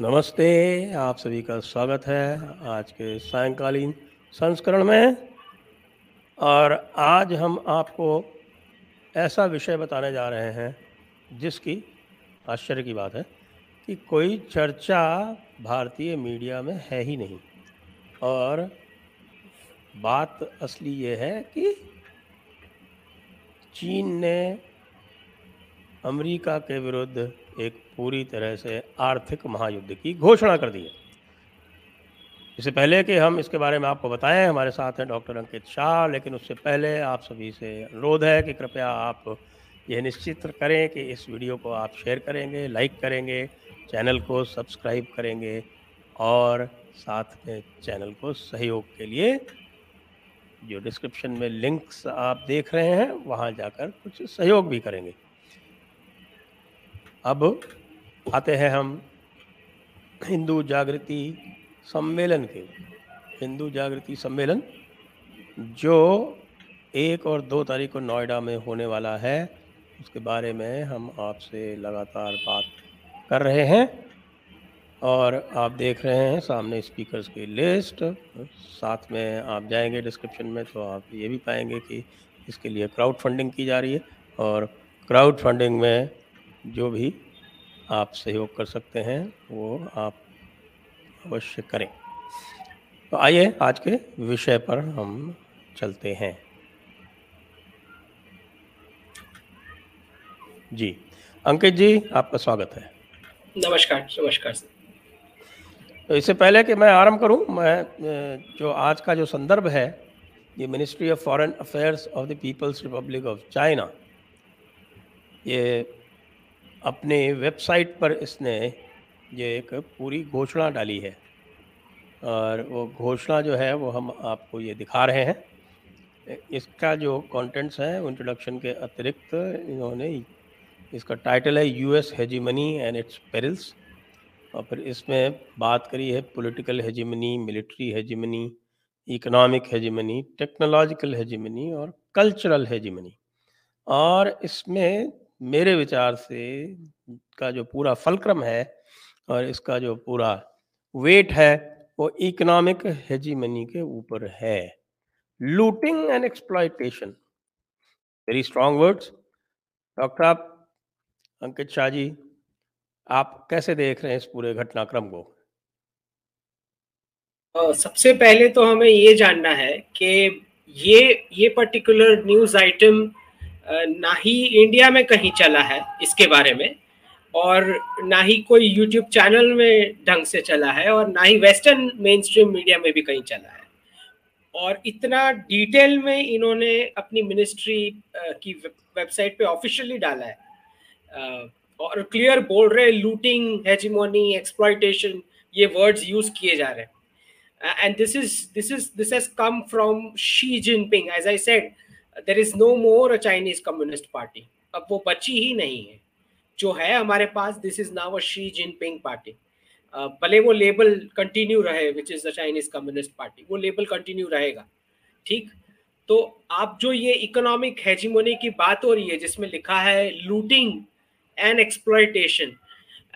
नमस्ते, आप सभी का स्वागत है आज के सायंकालीन संस्करण में। और आज हम आपको ऐसा विषय बताने जा रहे हैं, जिसकी आश्चर्य की बात है कि कोई चर्चा भारतीय मीडिया में है ही नहीं। और बात असली ये है कि चीन ने अमेरिका के विरुद्ध एक पूरी तरह से आर्थिक महायुद्ध की घोषणा कर दी है। इससे पहले कि हम इसके बारे में आपको बताएँ, हमारे साथ हैं डॉक्टर अंकित शाह, लेकिन उससे पहले आप सभी से अनुरोध है कि कृपया आप यह निश्चित करें कि इस वीडियो को आप शेयर करेंगे, लाइक करेंगे, चैनल को सब्सक्राइब करेंगे, और साथ में चैनल को सहयोग के लिए जो डिस्क्रिप्शन में लिंक्स आप देख रहे हैं, वहाँ जाकर कुछ सहयोग भी करेंगे। अब आते हैं हम हिंदू जागृति सम्मेलन के, हिंदू जागृति सम्मेलन, जो एक और दो तारीख को नोएडा में होने वाला है। उसके बारे में हम आपसे लगातार बात कर रहे हैं और आप देख रहे हैं सामने स्पीकर्स की लिस्ट। साथ में आप जाएँगे डिस्क्रिप्शन में तो आप ये भी पाएँगे कि इसके लिए क्राउड फंडिंग की जा रही है और क्राउड फंडिंग में जो भी आप सहयोग कर सकते हैं वो आप अवश्य करें। तो आइए आज के विषय पर हम चलते हैं। जी अंकित जी आपका स्वागत है। नमस्कार नमस्कार तो इससे पहले कि मैं आरंभ करूँ मैं जो आज का जो संदर्भ है ये Ministry of Foreign Affairs of the People's Republic of China ये अपने वेबसाइट पर इसने ये एक पूरी घोषणा डाली है। और वो घोषणा जो है, वो हम आपको ये दिखा रहे हैं। इसका जो कंटेंट्स है इंट्रोडक्शन के अतिरिक्त इन्होंने इसका टाइटल है US hegemony and its perils और फिर इसमें बात करी है political hegemony military hegemony economic hegemony technological hegemony और कल्चरल हेजिमनी और इसमें मेरे विचार से का जो पूरा फलक्रम है और इसका जो पूरा वेट है, वो इकोनॉमिक हेजिमनी के ऊपर है। Looting and exploitation very strong words doctor आप अंकित शाह जी, आप कैसे देख रहे हैं इस पूरे घटनाक्रम को? सबसे पहले तो हमें ये जानना है कि ये ये पर्टिकुलर न्यूज़ आइटम ना ही इंडिया में कहीं चला है इसके बारे में, और ना ही कोई यूट्यूब चैनल में ढंग से चला है, और ना ही वेस्टर्न मेन स्ट्रीम मीडिया में भी कहीं चला है। और इतना डिटेल में इन्होंने अपनी मिनिस्ट्री की वेबसाइट पे ऑफिशियली डाला है। और क्लियर बोल रहे लूटिंग हेजिमोनी एक्सप्लॉइटेशन ये वर्ड्स यूज़ किए जा रहे हैं। And this is this is this has come from Xi Jinping as I said there is no more a Chinese Communist Party अब वो बची ही नहीं है। जो है हमारे पास this is now a Xi Jinping party भले वो लेबल कंटिन्यू रहे which is the Chinese Communist Party वो लेबल कंटिन्यू रहेगा। ठीक? तो आप जो ये इकोनॉमिक हेजिमोनी की बात हो रही है जिसमें लिखा है looting and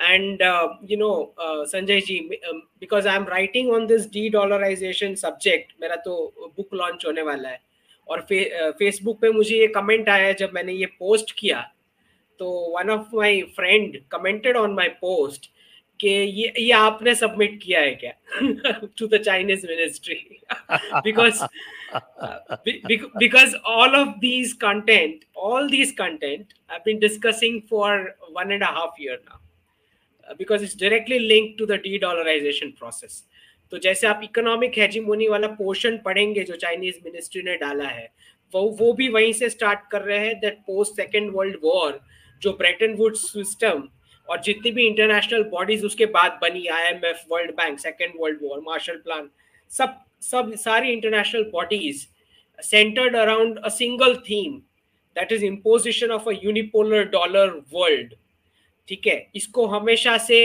and uh, you know uh, sanjay ji um, because i'm writing on this de-dollarization subject मेरा तो बुक लॉन्च होने वाला है। और फे, फेसबुक पे मुझे ये कमेंट आया जब मैंने ये पोस्ट किया तो one of my friend commented on my post कि ये ये आपने सबमिट किया है क्या? To the Chinese ministry because because all of these content all these content I been discussing for one and half year ना because it's directly link to the de dollarisation process तो जैसे आप economic hegemony वाला portion पढ़ेंगे जो Chinese ministry ने डाला है वो वो भी वहीं से स्टार्ट कर रहे हैं that post Second World War जो ब्रेटन वुड सिस्टम और जितनी भी इंटरनेशनल बॉडीज उसके बाद बनी IMF World Bank Second World War Marshall Plan सब सब सारी international bodies centred around a single theme that is imposition of a unipolar dollar world ठीक है? इसको हमेशा से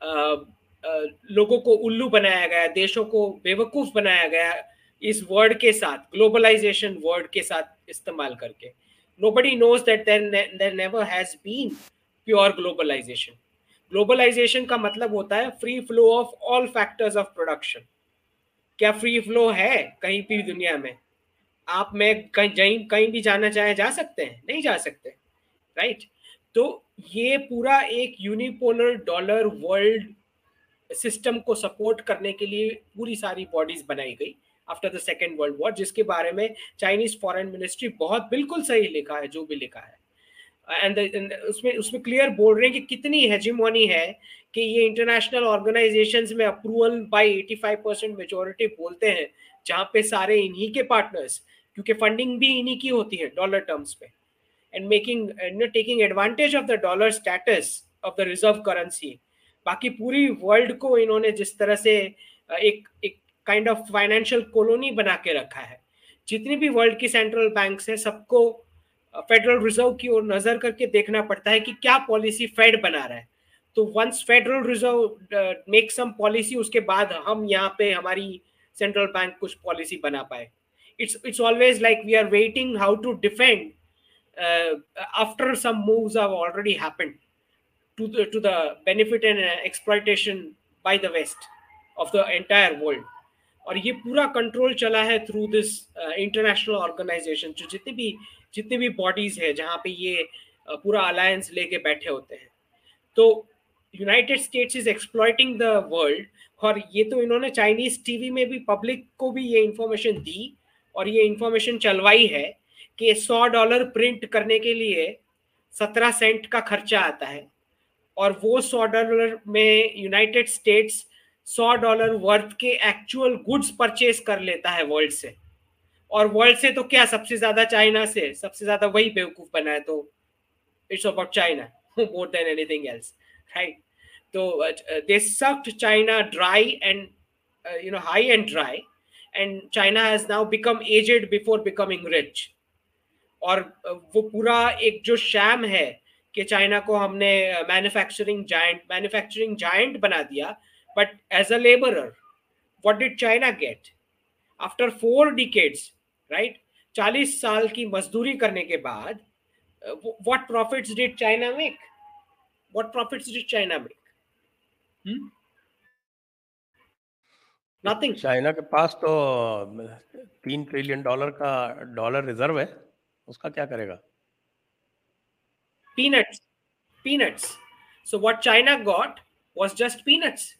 uh, लोगों को उल्लू बनाया गया, देशों को बेवकूफ़ बनाया गया इस वर्ड के साथ ग्लोबलाइजेशन वर्ड के साथ इस्तेमाल करके। Nobody knows that there never has been pure globalisation globalisation का मतलब होता है free flow of all factors of production क्या फ्री फ्लो है कहीं भी दुनिया में? आप, में कहीं कहीं भी जाना चाहे जा सकते हैं, नहीं जा सकते राइट right? तो ये पूरा एक यूनिपोलर डॉलर वर्ल्ड सिस्टम को सपोर्ट करने के लिए पूरी सारी बॉडीज बनाई गई after the Second World War जिसके बारे में चाइनीज़ फॉरेन मिनिस्ट्री बहुत बिल्कुल सही लिखा है, जो भी लिखा है। एंड उसमें उसमें क्लियर बोल रहे हैं कि कितनी हेजिमोनी है कि ये इंटरनेशनल ऑर्गेनाइजेशंस में अप्रूवल बाय 85 परसेंट मेजोरिटी बोलते हैं, जहाँ पे सारे इन्हीं के पार्टनर्स क्योंकि फंडिंग भी इन्हीं की होती है डॉलर टर्म्स पे। And making taking advantage of the dollar status of the reserve currency बाकी पूरी वर्ल्ड को इन्होंने जिस तरह से एक एक काइंड ऑफ़ फाइनेंशियल कॉलोनी बना के रखा है। जितनी भी वर्ल्ड की सेंट्रल बैंक है, सबको फेडरल रिज़र्व की ओर नज़र करके देखना पड़ता है कि क्या पॉलिसी फेड बना रहा है। तो once Federal Reserve make some policy उसके बाद हम यहाँ पे हमारी सेंट्रल बैंक कुछ पॉलिसी बना पाए। It's it's always like we are waiting how to defend after some moves have already happened to the to the benefit and exploitation by the west of the entire world. और ये पूरा control चला है through this international organisation जो जितनी भी जितनी भी बॉडीज है जहाँ पे ये uh, पूरा अलायंस लेके बैठे होते हैं। तो United States is exploiting the world और ये तो इन्होंने चाइनीज़ टीवी में भी पब्लिक को भी ये इंफॉर्मेशन दी और ये इंफॉर्मेशन चलवाई है कि सौ डॉलर प्रिंट करने के लिए सत्रह सेंट का खर्चा आता है। और वो सौ डॉलर में यूनाइटेड स्टेट्स सौ डॉलर वर्थ के एक्चुअल गुड्स परचेज कर लेता है वर्ल्ड से। और वर्ल्ड से तो क्या, सबसे ज़्यादा चाइना से, सबसे ज़्यादा वही बेवकूफ़ बना है तो it's about China more than anything else right तो they sucked China dry and you know high and dry and China has now become aged before becoming rich और वो पूरा एक जो शैम है कि चाइना को हमने मैन्युफैक्चरिंग जाइंट मैन्युफैक्चरिंग जाइंट बना दिया। But as a labourer what did China get after four decades right चालीस साल की मजदूरी करने के बाद what profits did China make what profits did China make nothing China के पास तो तीन ट्रिलियन डॉलर का डॉलर रिज़र्व है। उसका क्या करेगा? Peanuts. Peanuts. So what china got was just peanuts.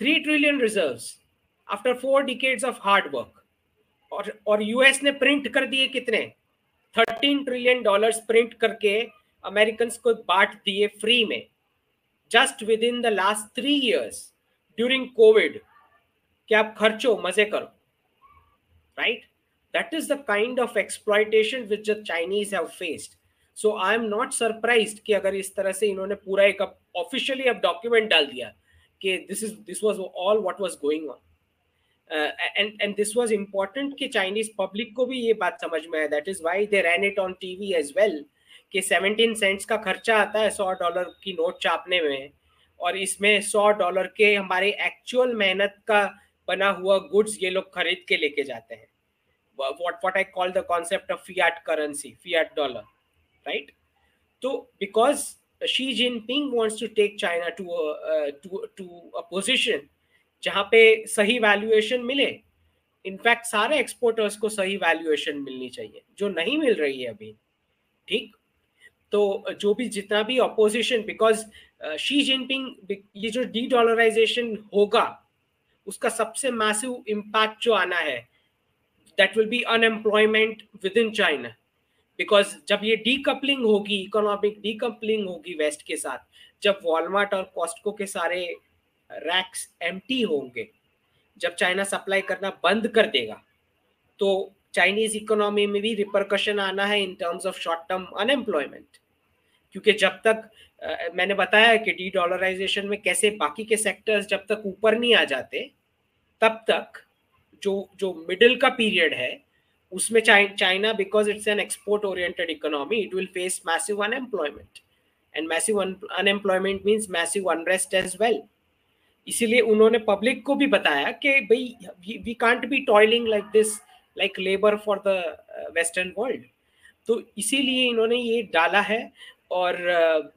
3 trillion reserves after 4 decades of hard work. और और यूएस ने प्रिंट कर दिए कितने 13 ट्रिलियन डॉलर्स प्रिंट करके अमेरिकन को बांट दिए फ्री में just within the last three years during COVID कि आप खर्चो, मज़े करो. Right that is the kind of exploitation which the Chinese have faced so I am not surprise कि अगर इस तरह से इन्होंने पूरा एक ऑफिशियली अब डॉक्यूमेंट डाल दिया कि this is this was all what was going on and and this was important कि चाइनीज़ पब्लिक को भी ये बात समझ में आए that is why they ran it on TV as well कि 17 सेंट्स का खर्चा आता है 100 डॉलर की नोट छापने में और इसमें 100 डॉलर के हमारे एक्चुअल मेहनत का बना हुआ गुड्स ये लोग खरीद के लेके जाते हैं। What what I call the concept of fiat currency, fiat dollar, right? So because Xi Jinping wants to take China to a uh, to to a position जहाँ पे सही वैल्यूएशन मिले इनफैक्ट सारे एक्सपोर्टर्स को सही वैल्यूएशन मिलनी चाहिए जो नहीं मिल रही है अभी ठीक तो जो भी जितना भी अपोजिशन बिकॉज़ शी जिनपिंग ये जो डी डॉलराइजेशन होगा उसका सबसे मैसिव इम्पैक्ट जो आना है that will be unemployment within China because जब ये डीकपलिंग होगी इकोनॉमिक डीकपलिंग होगी वेस्ट के साथ जब वॉलमार्ट और कॉस्टको के सारे रैक्स एम होंगे जब चाइना सप्लाई करना बंद कर देगा तो चाइनीज़ इकोनॉमी में भी रिपरकशन आना है in terms of short term unemployment क्योंकि जब तक आ, मैंने बताया कि डी डॉलराइजेशन में कैसे बाकी के सेक्टर्स जब तक ऊपर नहीं आ जाते तब तक जो जो मिडिल का पीरियड है उसमें China because it's an export oriented economy it will face massive unemployment and massive unemployment means massive unrest as well इसीलिए उन्होंने पब्लिक को भी बताया कि भाई we can't be toiling like this like labour for the western world तो इसीलिए इन्होंने ये डाला है और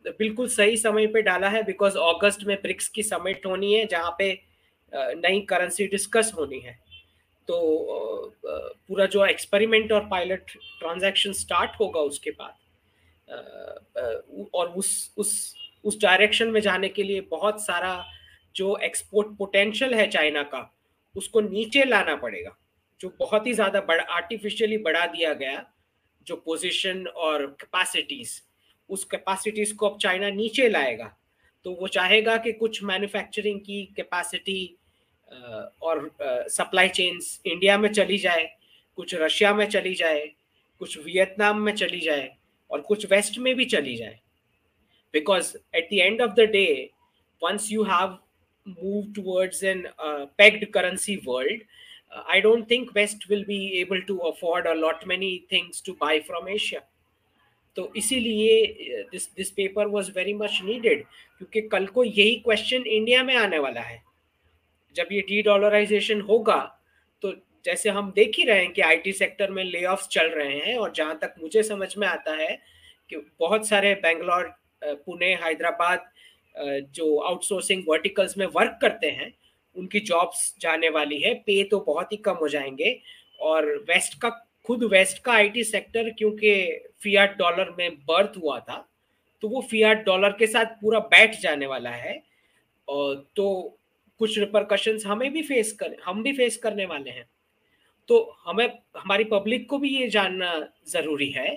बिल्कुल सही समय पे डाला है बिकॉज़ अगस्त में ब्रिक्स की समिट होनी है, जहाँ पे नई करेंसी डिस्कस होनी है। तो पूरा जो एक्सपेरिमेंट और पायलट ट्रांजैक्शन स्टार्ट होगा उसके बाद और उस उस उस डायरेक्शन में जाने के लिए बहुत सारा जो एक्सपोर्ट पोटेंशियल है चाइना का, उसको नीचे लाना पड़ेगा, जो बहुत ही ज़्यादा बड़ा आर्टिफिशियली बढ़ा दिया गया जो पोजीशन और कैपेसिटीज उस कैपेसिटीज को अब चाइना नीचे लाएगा तो वो चाहेगा कि कुछ मैन्युफैक्चरिंग की कैपेसिटी और सप्लाई चेन्स इंडिया में चली जाए, कुछ रशिया में चली जाए, कुछ वियतनाम में चली जाए और कुछ वेस्ट में भी चली जाए because at the end of the day once you have move towards an pegged currency world I don't think West will be able to afford a lot many things to buy from Asia. तो इसीलिए this this paper was very much needed क्योंकि कल को यही question India में आने वाला है जब ये डी डॉलराइजेशन होगा तो जैसे हम देख ही रहे हैं कि आईटी सेक्टर में ले चल रहे हैं और जहाँ तक मुझे समझ में आता है कि बहुत सारे बेंगलोर पुणे हैदराबाद जो आउटसोर्सिंग वर्टिकल्स में वर्क करते हैं, उनकी जॉब्स जाने वाली है। पे तो बहुत ही कम हो जाएँगे और वेस्ट का, खुद वेस्ट का आईटी सेक्टर क्योंकि फियाट डॉलर में बर्थ हुआ था तो वो फियाट डॉलर के साथ पूरा बैठ जाने वाला है। और तो कुछ रिपरकशंस हमें भी फेस कर, हम भी फेस करने वाले हैं। तो हमें, हमारी पब्लिक को भी ये जानना ज़रूरी है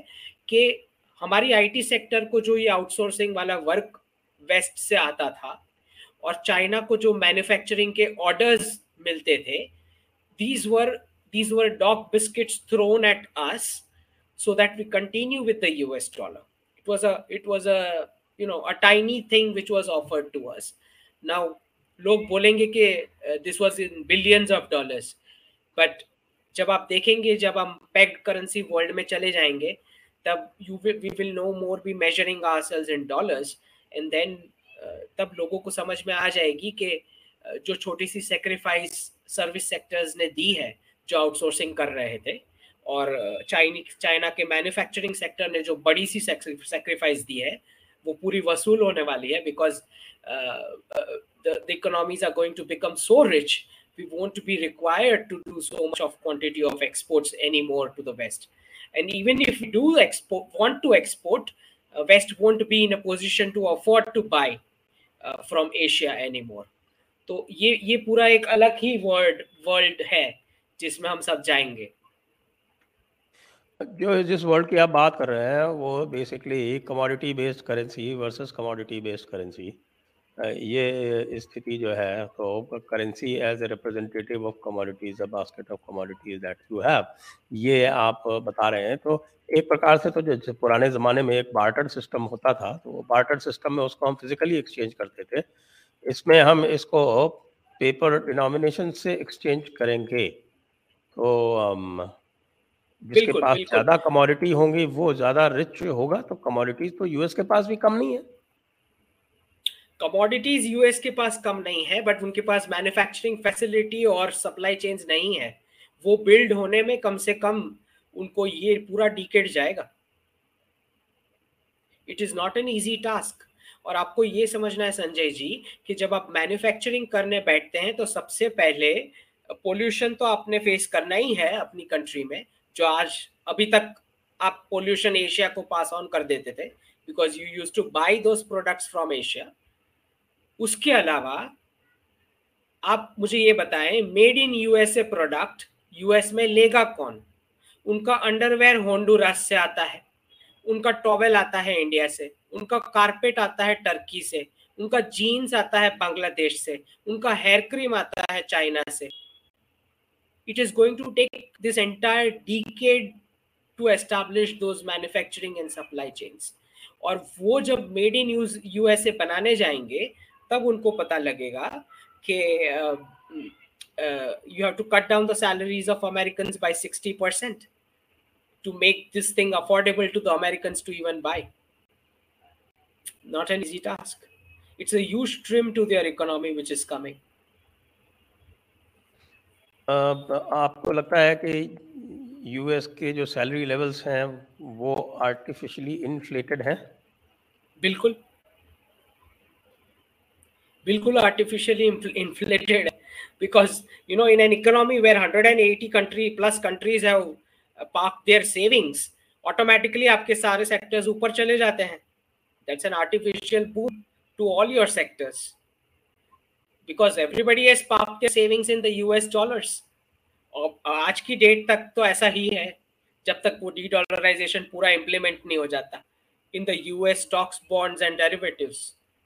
कि हमारी आईटी सेक्टर को जो ये आउटसोर्सिंग वाला वर्क वेस्ट से आता था और चाइना को जो मैन्युफैक्चरिंग के ऑर्डर्स मिलते थे these were these were dog biscuits thrown at us so that we continue with the US dollar it was a it was a you know a tiny thing which was offered to us now लोग बोलेंगे कि this was in billions of dollars but जब आप देखेंगे, जब हम packed currency world में चले जाएँगे, तब you we will no more be measuring our in dollars and then तब लोगों को समझ में आ जाएगी कि जो छोटी सी सेक्रीफाइस सर्विस सेक्टर्स ने दी है, जो आउटसोर्सिंग कर रहे थे, और चाइनी चाइना के मैन्युफैक्चरिंग सेक्टर ने जो बड़ी सी सेक्रीफाइस दी है, वो पूरी वसूल होने वाली है because the, the economies are going to become so rich, we won't be required to do so much of quantity of exports anymore to the West. And even if we do export, want to export, uh, West won't be in a position to afford to buy uh, from Asia anymore. तो ये ये पूरा एक अलग ही world world है जिसमें हम सब जाएंगे जो जिस वर्ल्ड की आप बात कर रहे हैं वो basically commodity based currency versus commodity based currency ये स्थिति जो है तो currency as a representative of commodities a basket of commodities that you have ये आप बता रहे हैं। तो एक प्रकार से तो जो पुराने ज़माने में एक बार्टर सिस्टम होता था तो बार्टर सिस्टम में उसको हम फिजिकली एक्सचेंज करते थे। इसमें हम इसको पेपर डिनोमिनेशन से एक्सचेंज करेंगे। तो जिसके पास ज़्यादा कमोडिटी होंगी वो ज़्यादा रिच होगा तो कमोडिटीज तो यूएस के पास भी कम नहीं है। कमोडिटीज यूएस के पास कम नहीं है बट उनके पास मैन्युफैक्चरिंग फैसिलिटी और सप्लाई चेन्स नहीं है। वो बिल्ड होने में कम से कम उनको ये पूरा डिकेट जाएगा। It is not an easy task और आपको ये समझना है संजय जी कि जब आप मैन्युफैक्चरिंग करने बैठते हैं तो सबसे पहले पोल्यूशन तो आपने फेस करना ही है अपनी कंट्री में, जो आज, अभी तक आप पोल्यूशन एशिया को पास ऑन कर देते थे because you use to buy those products from Asia उसके अलावा, आप मुझे ये बताएँ made in USA product US में लेगा कौन? उनका अंडरवेयर होंडुरास से आता है, उनका टॉवेल आता है इंडिया से, उनका कारपेट आता है टर्की से, उनका जीन्स आता है बांग्लादेश से, उनका हेयर क्रीम आता है चाइना से। It is going to take this entire decade to establish those manufacturing and supply chains और वो जब मेड इन यूएसए बनाने जाएँगे तब उनको पता लगेगा कि you have to cut down the salaries of American by sixty percent to make this thing affordable to the American to even buy not an easy task it's as trim to their economy which is coming आपको लगता है कि US के जो salary levels हैं वो artificially inflated हैं? बिल्कुल। बिल्कुल आर्टिफिशियली इन्फ्लेटेड है। Because you know in an economy where hundred and eighty country plus countries have park their savings automatically आपके सारे सेक्टर्स ऊपर चले जाते हैं। That's an artificial boost to all your sectors because everybody has park their savings in the US dollars और आज की date तक तो ऐसा ही है, जब तक वो डी डॉलराइजेशन पूरा इम्प्लीमेंट नहीं हो जाता। In the U S stocks bonds and derivatives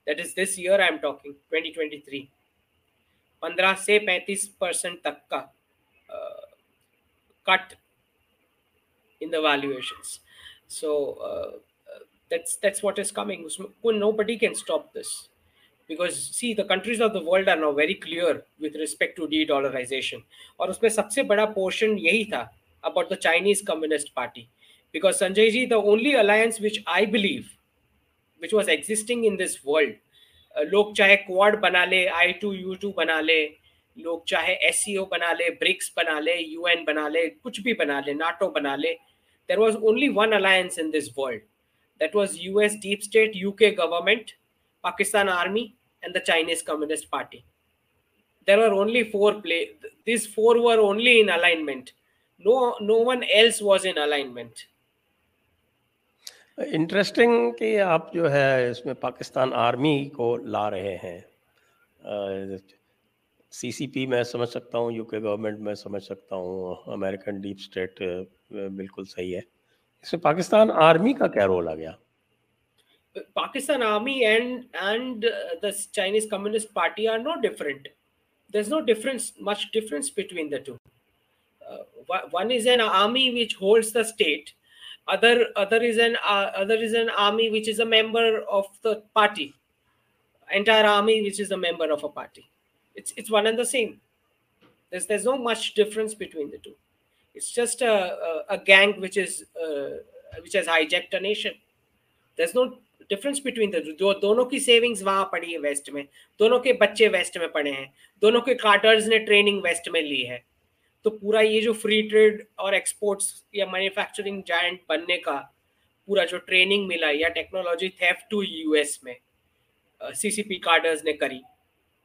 That is this year I am talking 2023 पंद्रह से पैंतीस परसेंट तक का cut in the valuations so that's that's what is coming nobody can stop this because see the countries of the world are now very clear with respect to de-dollarization और उसमें सबसे बड़ा portion यही था about the Chinese Communist Party. Because Sanjay ji, the only alliance which I believe, which was existing in this world, लोग चाहे Quad बना ले आई टू यू टू बना ले लोग चाहे एस बना ले ब्रिक्स बना ले यूएन बना ले कुछ भी बना ले नाटो बना ले there was only one alliance in this world that was US deep state, UK government, Pakistan army, and the Chinese Communist Party. There were only four play. These four were only in alignment. No, no one else was in alignment. interesting कि आप जो है इसमें Pakistan army को ला रहे हैं। सी C P मैं समझ सकता हूँ यूके गवर्नमेंट मैं समझ सकता हूँ अमेरिकन डीप स्टेट बिल्कुल सही है। इसमें पाकिस्तान आर्मी का क्या रोल आ गया? Pakistan army and and the Chinese communist party are not different there is no difference much difference between the two one is an army which holds the state other other is an uh, other is an army which is a member of the party entire army which is a member of a party it's it's one and the same there's there's no much difference between the two it's just a a, a gang which is uh, which has hijacked a nation there's no difference between the जो दोनों की savings वहां पड़ी है waste में दोनों के बच्चे वेस्ट में पड़े हैं दोनों के कार्टर्स ने ट्रेनिंग वेस्ट में ली है तो पूरा ये जो फ्री ट्रेड और एक्सपोर्ट्स या मैन्युफैक्चरिंग जायंट बनने का पूरा जो ट्रेनिंग मिला या टेक्नोलॉजी थेफ टू यूएस में सीसीपी कार्डर्स ने करी।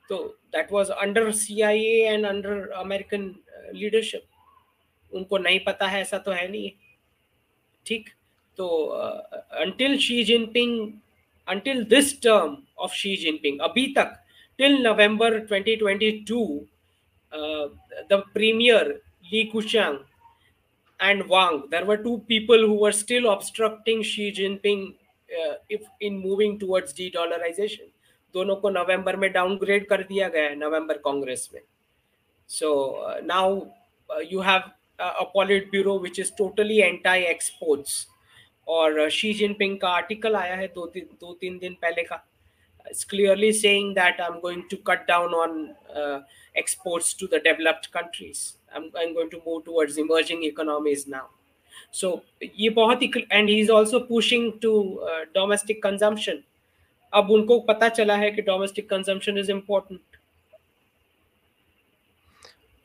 तो that was under CIA and under American leadership उनको नहीं पता है ऐसा तो है नहीं। ठीक? तो until Xi Jinping until this term of Xi Jinping अभी तक till November 2022 Uh, the premier Li Keqiang and Wang, there were two people who were still obstructing Xi Jinping uh, if in moving towards de-dollarization. दोनों को नवंबर में downgrade कर दिया गया है नवंबर कांग्रेस में so now you have a politburo which is totally anti exports और she Jinping का आर्टिकल आया है दो तीन दो तीन दिन पहले का it's clearly saying that I'm going to cut down on uh, exports to the developed countries. I'm, I'm going to move towards emerging economies now. So ये बहुत ही and he's also pushing to uh, domestic consumption. अब उनको पता चला है कि domestic consumption is important.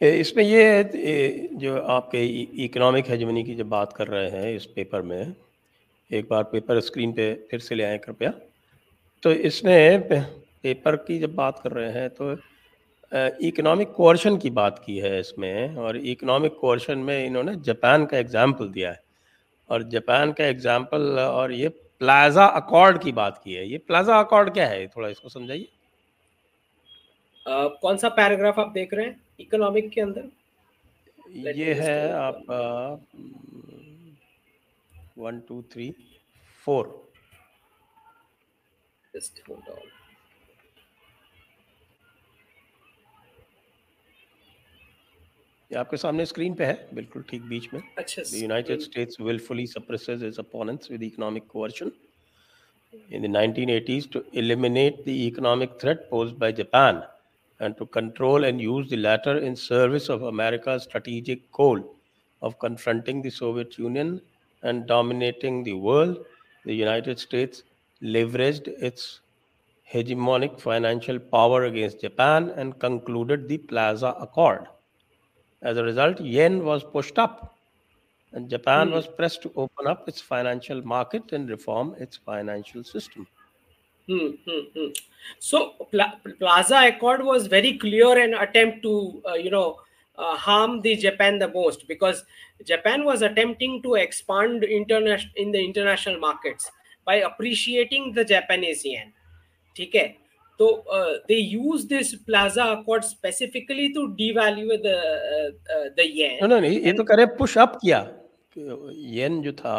इसमें ये है जो आपके इकोनॉमिक हेजमनी की जब बात कर रहे हैं इस पेपर में एक बार पेपर स्क्रीन पे फिर से ले आए कृपया तो इसमें पेपर की जब बात कर रहे हैं तो इकोनॉमिक कोर्शन की बात की है इसमें और इकोनॉमिक कोर्शन में इन्होंने जापान का एग्ज़ाम्पल दिया है। और जापान का एग्ज़ाम्पल और ये प्लाजा अकॉर्ड की बात की है। ये प्लाजा अकॉर्ड क्या है? थोड़ा इसको समझाइए। कौन सा पैराग्राफ आप देख रहे हैं इकोनॉमिक के अंदर? ये है आपका one two three four this tone down. ये आपके सामने स्क्रीन पे है? बिल्कुल ठीक बीच में। The United States wilfully suppresses its opponents with economic coercion in the 1980s to eliminate the economic threat posed by Japan and to control and use the latter in service of America strategic goal of confronting the Soviet Union and dominating the world the United States leveraged its hegemonic financial power against Japan and concluded the Plaza Accord. As a result, yen was pushed up, and Japan mm. was pressed to open up its financial market and reform its financial system. Hmm, hmm, hmm. So Pla- Plaza Accord was very clear an attempt to, uh, you know, uh, harm the Japan the most because Japan was attempting to expand international in the international markets by appreciating the Japanese yen. ठीक है तो they use this Plaza Accord specifically to devalue the uh, the yen. No, no, ये तो करे push up किया yen जो था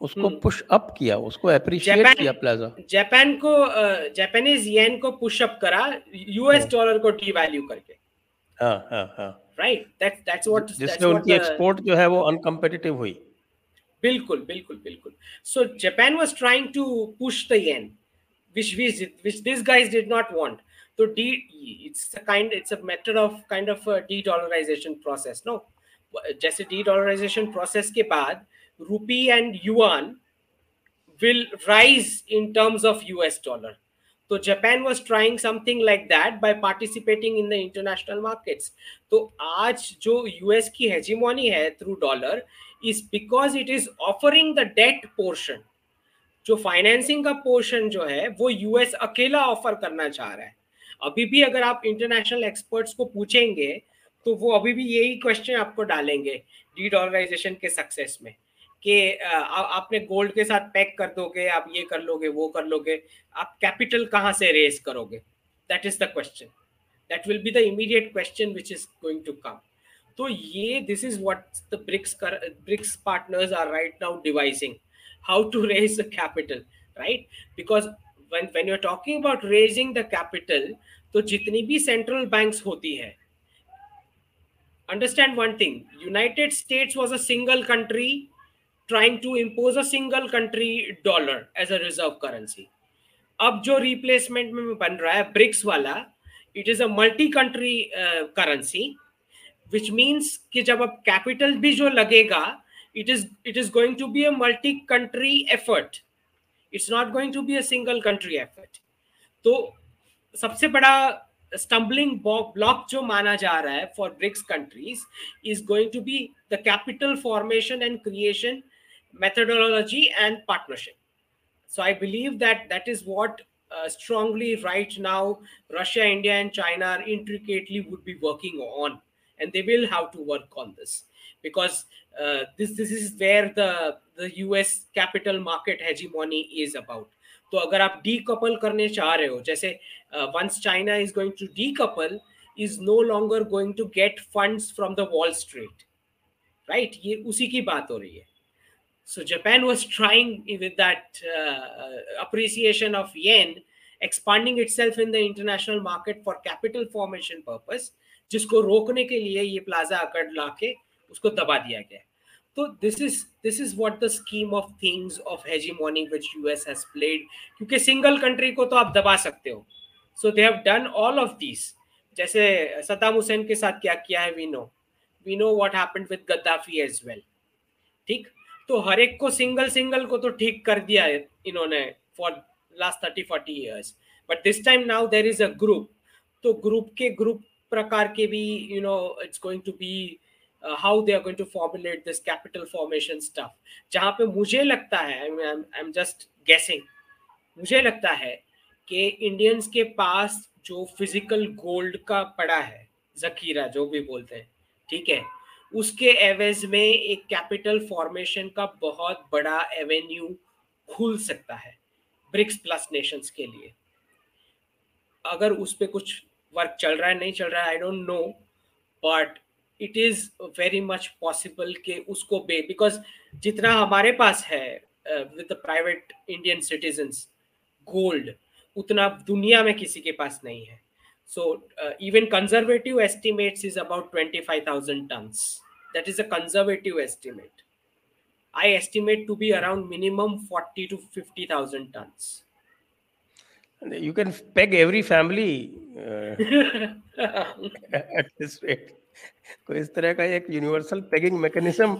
उसको पुश हम्म। अप किया उसको अप्रिशिएट किया प्लाजा जापान को जापानीज येन को पुश अप करा यूएस डॉलर हाँ। को डीवैल्यू करके हाँ हाँ हाँ राइट दैट्स दैट्स व्हाट जिससे उनकी एक्सपोर्ट जो है वो अनकंपेटिटिव हुई बिल्कुल बिल्कुल बिल्कुल। So Japan was trying to push the yen which which this guys did not want तो D it's it's a matter of kind of de-dollarization process no जैसे डी डॉलराइजेशन प्रोसेस के बाद rupee and yuan will rise in terms of U S dollar तो Japan was trying something like that by participating in the international markets तो आज जो US की hegemony है through dollar is because it is offering the debt portion. जो financing का portion जो है, वो यूएस अकेला ऑफ़र करना चाह रहा है। अभी भी अगर आप इंटरनेशनल एक्सपर्ट्स को पूछेंगे तो वो अभी भी यही क्वेश्चन आपको डालेंगे डी के सक्सेस में कि आपने गोल्ड के साथ पैक कर दोगे, आप ये कर लोगे, वो कर लोगे, आप कैपिटल कहाँ से रेज करोगे? That is the question that will be the immediate question which is going to come तो ये this is what the BRICS BRICS partners are right now devising how to raise the capital right because when when you are talking about raising the capital तो जितनी भी central bank होती है understand one thing United State was a single country trying to impose a single country dollar as a reserve currency अब जो replacement में बन रहा है ब्रिक्स वाला it is a multi country currency which means कि जब अब कैपिटल भी जो लगेगा it is it is going to be a multi country effort it's not going to be a single country effort तो सबसे बड़ा स्टम्बलिंग ब्लॉक जो माना जा रहा है for BRICS countries is going to be the capital formation and creation methodology and partnership. So I believe that that is what uh, strongly right now Russia, India, and China are intricately would be working on, and they will have to work on this because uh, this this is where the the US capital market hegemony is about. तो अगर आप decouple करने चाह रहे हो जैसे once China is going to decouple is no longer going to get funds from the Wall Street right ये उसी की बात हो रही है So Japan was trying with that uh, appreciation of yen, expanding itself in the international market for capital formation purpose, जिसको रोकने के लिए ये प्लाजा अकड़ लाके उसको दबा दिया गया तो this is this is what the scheme of things of hegemony which US has played क्योंकि सिंगल कंट्री को तो आप दबा सकते हो। So they have done all of this जैसे सद्दाम हुसैन के साथ क्या किया है we know we know what happened with Gaddafi as well ठीक? तो हर एक को सिंगल सिंगल को तो ठीक कर दिया है इन्होंने for last thirty forty years but this time now there is a group तो ग्रुप के ग्रुप प्रकार के भी you know it's going to be how they are going to formulate this capital formation stuff जहाँ पे मुझे लगता है आई एम जस्ट गेसिंग मुझे लगता है कि इंडियंस के पास जो फ़िज़िकल गोल्ड का पड़ा है, जखीरा जो भी बोलते हैं, ठीक है, उसके एवेज में एक कैपिटल फॉर्मेशन का बहुत बड़ा एवेन्यू खुल सकता है ब्रिक्स प्लस नेशंस के लिए। अगर उस पर कुछ वर्क चल रहा है, नहीं चल रहा है I don't know but it is very much possible कि उसको बे बिकॉज़ जितना हमारे पास है with private Indian citizens gold उतना दुनिया में किसी के पास नहीं है. So even conservative estimates is about twenty five thousand tons that is a conservative estimate. I estimate to be around minimum 40 to 50000 tons. You can peg every family uh, at this rate. कोई इस तरह का एक universal pegging mechanism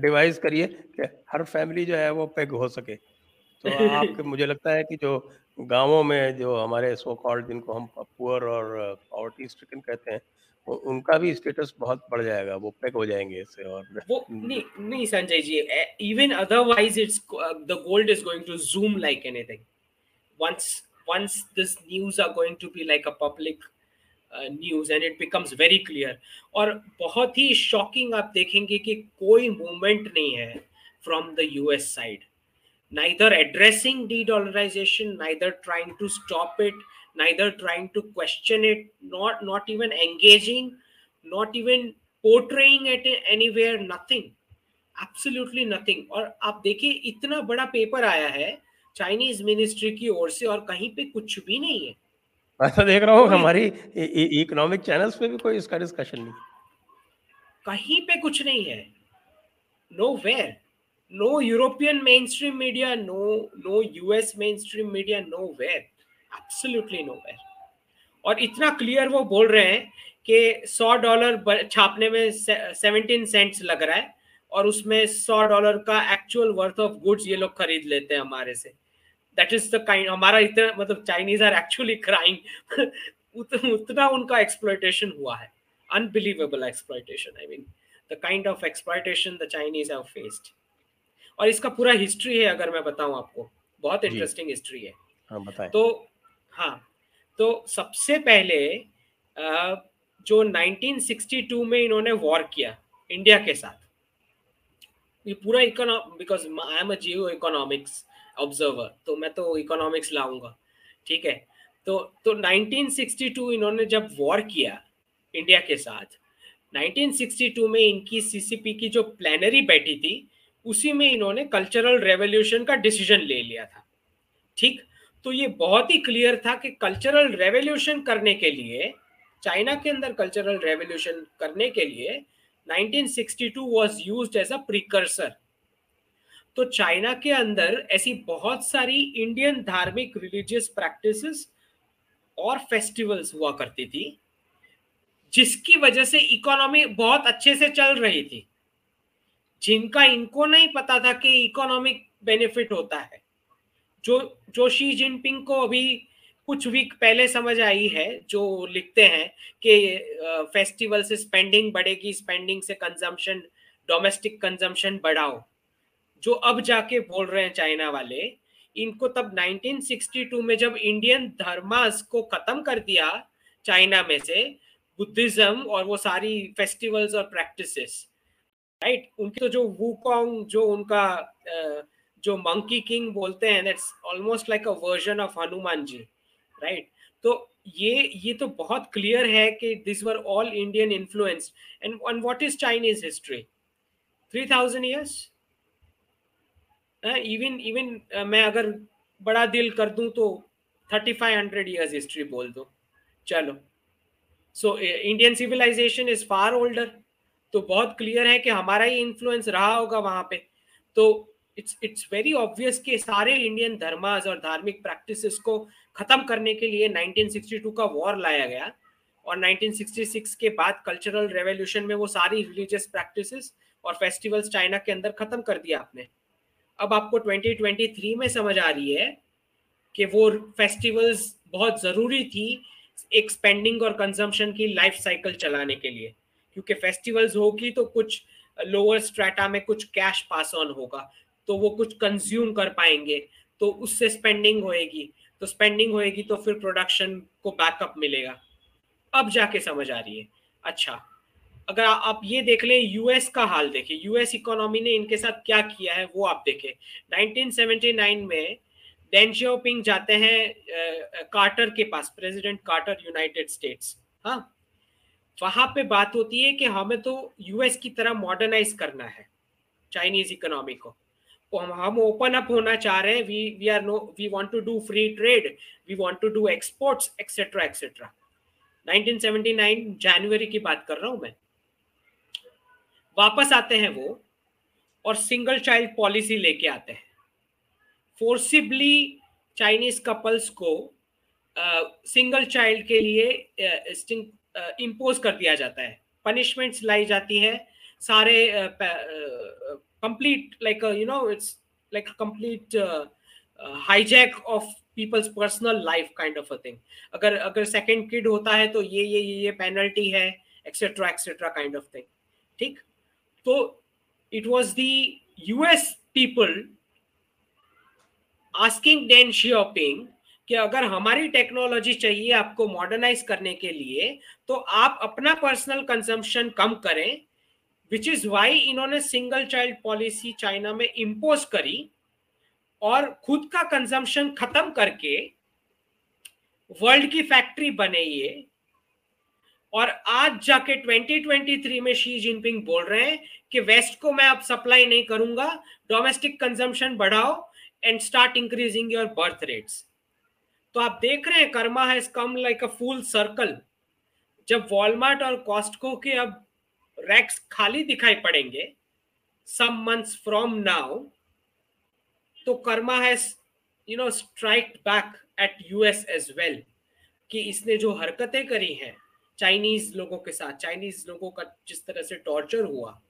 device करिए कि हर family जो है वो पेग हो सके। तो आपके मुझे लगता है कि जो गाँवों में जो हमारे सो कॉल्ड जिनको हम पुअर और पॉवर्टी स्ट्रिकन कहते हैं उनका भी स्टेटस बहुत बढ़ जाएगा वो पैक हो जाएँगे इससे और वो नहीं नहीं Sanjay ji even otherwise it's the gold is going to zoom like anything once once this news are going to be like a public news and it becomes very clear और बहुत ही shocking आप देखेंगे कि कोई movement नहीं है from the US side neither addressing de-dollarization neither trying to stop it neither trying to question it not not even engaging not even portraying it anywhere nothing absolutely nothing और आप देखिए इतना बड़ा पेपर आया है Chinese ministry की ओर से और कहीं पे कुछ भी नहीं है। मैं तो देख रहा हूँ हमारी इकोनॉमिक चैनल्स पे भी कोई इसका डिस्कशन नहीं। कहीं पे कुछ नहीं है। Nowhere no European mainstream media no no US mainstream media nowhere absolutely nowhere और इतना क्लियर वो बोल रहे हैं कि सौ डॉलर छापने में सेवनटीन सेंट्स लग रहा है और उसमें सौ डॉलर का एक्चुअल वर्थ ऑफ़ गुड्स ये लोग खरीद लेते हैं हमारे से। दैट इज़ द काइंड हमारा इतना मतलब चाइनीज़ आर एक्चुअली क्राइंग उतना उनका एक्सप्लोइटेशन हुआ है. Unbelievable exploitation I mean the kind of exploitation the Chinese have faced और इसका पूरा हिस्ट्री है अगर मैं बताऊँ आपको. बहुत इंटरेस्टिंग हिस्ट्री है. हाँ। तो हाँ तो सबसे पहले जो 1962 में इन्होंने वॉर किया इंडिया के साथ. ये पूरा economic because I am a geo economics observer तो मैं तो इकोनॉमिक्स लाऊँगा, ठीक है? तो तो 1962 इन्होंने जब वॉर किया इंडिया के साथ 1962 में इनकी सीसीपी की जो प्लानरी बैठी थी, उसी में इन्होंने कल्चरल रेवोल्यूशन का डिसीज़न ले लिया था, ठीक? तो ये बहुत ही क्लियर था कि कल्चरल रेवोल्यूशन करने के लिए, चाइना के अंदर कल्चरल रेवोल्यूशन करने के लिए 1962 was used as a precursor तो चाइना के अंदर ऐसी बहुत सारी इंडियन धार्मिक रिलीजियस प्रैक्टिसेस और फेस्टिवल्स हुआ करती थी, जिसकी वजह से इकोनॉमी बहुत अच्छे से चल रही थी। जिनका इनको नहीं पता था कि इकोनॉमिक बेनिफिट होता है। जो जो शी जिनपिंग को अभी कुछ वीक पहले समझ आई है, जो लिखते हैं कि फेस्टिवल से स्पेंडिंग बढ़ेगी स्पेंडिंग से कंजम्पशन डोमेस्टिक कंजम्पशन बढ़ाओ। जो अब जाके बोल रहे हैं चाइना वाले, इनको तब 1962 में जब इंडियन धर्मास को खत्म कर दिया चाइना में से, बुद्धिज्म और वो सारी फेस्टिवल्स और प्रैक्टिसेस, राइट? उनकी तो जो वूकोंग जो उनका जो मंकी किंग बोलते हैं that's almost like a version of Hanuman ji right? तो ये ये तो बहुत क्लियर है कि this were all Indian influence and and what is Chinese history 3000 years even even मैं अगर बड़ा दिल कर दूँ तो thirty five hundred years history बोल दो। चलो। So Indian civilization is far older तो बहुत क्लियर है कि हमारा ही इन्फ्लुएंस रहा होगा वहाँ पे। तो इट्स इट्स वेरी ऑब्वियस कि सारे इंडियन धर्माज और धार्मिक प्रैक्टिसेस को खत्म करने के लिए 1962 का वॉर लाया गया और 1966 के बाद कल्चरल रेवोल्यूशन में वो सारी रिलीजियस प्रैक्टिसेस और फेस्टिवल्स चाइना के अंदर खत्म कर दिया आपने। अब आपको 2023 में समझ आ रही है कि वो फेस्टिवल्स बहुत ज़रूरी थी एक स्पेंडिंग और कंजम्पशन की लाइफ साइकिल चलाने के लिए। क्योंकि फेस्टिवल्स होगी तो कुछ लोअर स्ट्रेटा में कुछ कैश पास ऑन होगा तो वो कुछ कंज्यूम कर पाएँगे तो उससे स्पेंडिंग होएगी। तो स्पेंडिंग होएगी तो फिर प्रोडक्शन को बैकअप मिलेगा। अब जाके समझ आ रही है। अच्छा अगर आ, आप ये देख लें यूएस का हाल देखें। यूएस इकोनॉमी ने इनके साथ क्या किया है वो आप देखें। 1979 में शियोपिंग जाते हैं कार्टर के पास प्रेसिडेंट कार्टर यूनाइटेड स्टेट्स। हाँ? वहाँ पे बात होती है कि हमें तो यूएस की तरह मॉडर्नाइज करना है चाइनीज़ इकोनॉमी को। तो हम ओपन अप होना चाह रहे हैं we we are no we want to do free trade we want to do exports etcetera etcetera 1979 जनवरी की बात कर रहा हूँ मैं। वापस आते हैं वो और सिंगल चाइल्ड पॉलिसी लेके आते हैं। फोर्सिबली चाइनीज़ कपल्स को सिंगल uh, चाइल्ड के लिए इम्पोज uh, कर दिया जाता है। पनिशमेंट्स लाई जाती है। सारे complete like you know it's like complete hijack of people's personal life kind of a thing अगर अगर सेकंड किड होता है तो ये ये ये पेनल्टी है etcetera etcetera kind of thing ठीक? So it was the US people asking Deng Xiaoping कि अगर हमारी टेक्नोलॉजी चाहिए आपको मॉडर्नाइज करने के लिए तो आप अपना पर्सनल कंजम्पशन कम करें विच इज़ वाई इन्होंने सिंगल चाइल्ड पॉलिसी चाइना में इम्पोज करी और खुद का कंजम्पशन खत्म करके वर्ल्ड की फैक्ट्री बने ये और आज जाके 2023 में शी जिनपिंग बोल रहे हैं कि वेस्ट को मैं अब सप्लाई नहीं करूँगा डोमेस्टिक कंजम्पशन बढ़ाओ and start increasing your birth rates तो आप देख रहे हैं karma has come like a full circle जब वॉलमार्ट और कॉस्टको के अब रैक्स खाली दिखाई पड़ेंगे सम मंथ्स फ्रॉम नाउ तो karma has you know strike back at US as well कि इसने जो हरकतें करी हैं चाइनीज़ लोगों के साथ चाइनीज़ लोगों का जिस तरह से टॉर्चर हुआ,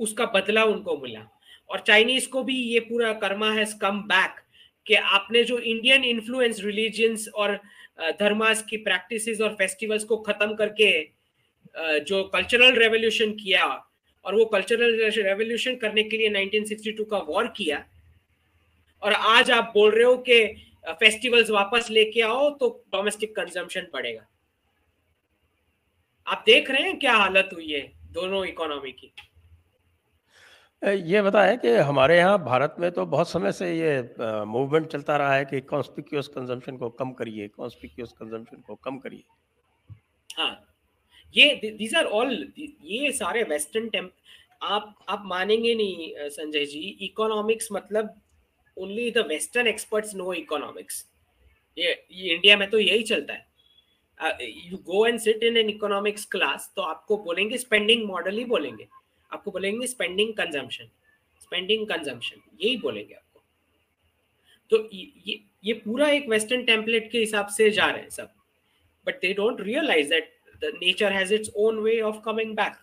उसका बदला उनको मिला। और चाइनीज़ को भी ये पूरा कर्मा हैज़ कम बैक कि आपने जो इंडियन इन्फ्लुएंस रिलीजियंस और धर्मास की प्रैक्टिसेस और फेस्टिवल्स को खत्म करके जो कल्चरल रेवोल्यूशन किया और वो कल्चरल रेवोल्यूशन करने के लिए 1962 का वॉर किया, और आज आप बोल रहे हो कि फेस्टिवल्स वापस लेके आओ तो डोमेस्टिक कंजम्पशन बढ़ेगा। आप देख रहे हैं क्या हालत हुई है दोनों इकोनॉमी की? ये बताएँ कि हमारे यहाँ भारत में तो बहुत समय से ये मूवमेंट चलता रहा है कि कॉन्स्पिक्यूस कंजम्पशन को कम करिए कॉन्स्पिक्यूस कंजम्पशन को कम करिए। हाँ ये दीज आर ऑल ये सारे वेस्टर्न टेम्प आप आप मानेंगे नहीं संजय जी इकोनॉमिक्स मतलब only the western experts no economics ये, ये इंडिया में तो यही चलता है। You go and sit in an economics class तो आपको बोलेंगे स्पेंडिंग मॉडल ही बोलेंगे। आपको बोलेंगे स्पेंडिंग कंजम्पशन स्पेंडिंग कंजम्पशन यही बोलेंगे आपको। तो ये ये पूरा एक वेस्टर्न टेम्पलेट के हिसाब से जा रहे हैं सब। But they don't realize that the nature has its own way of coming back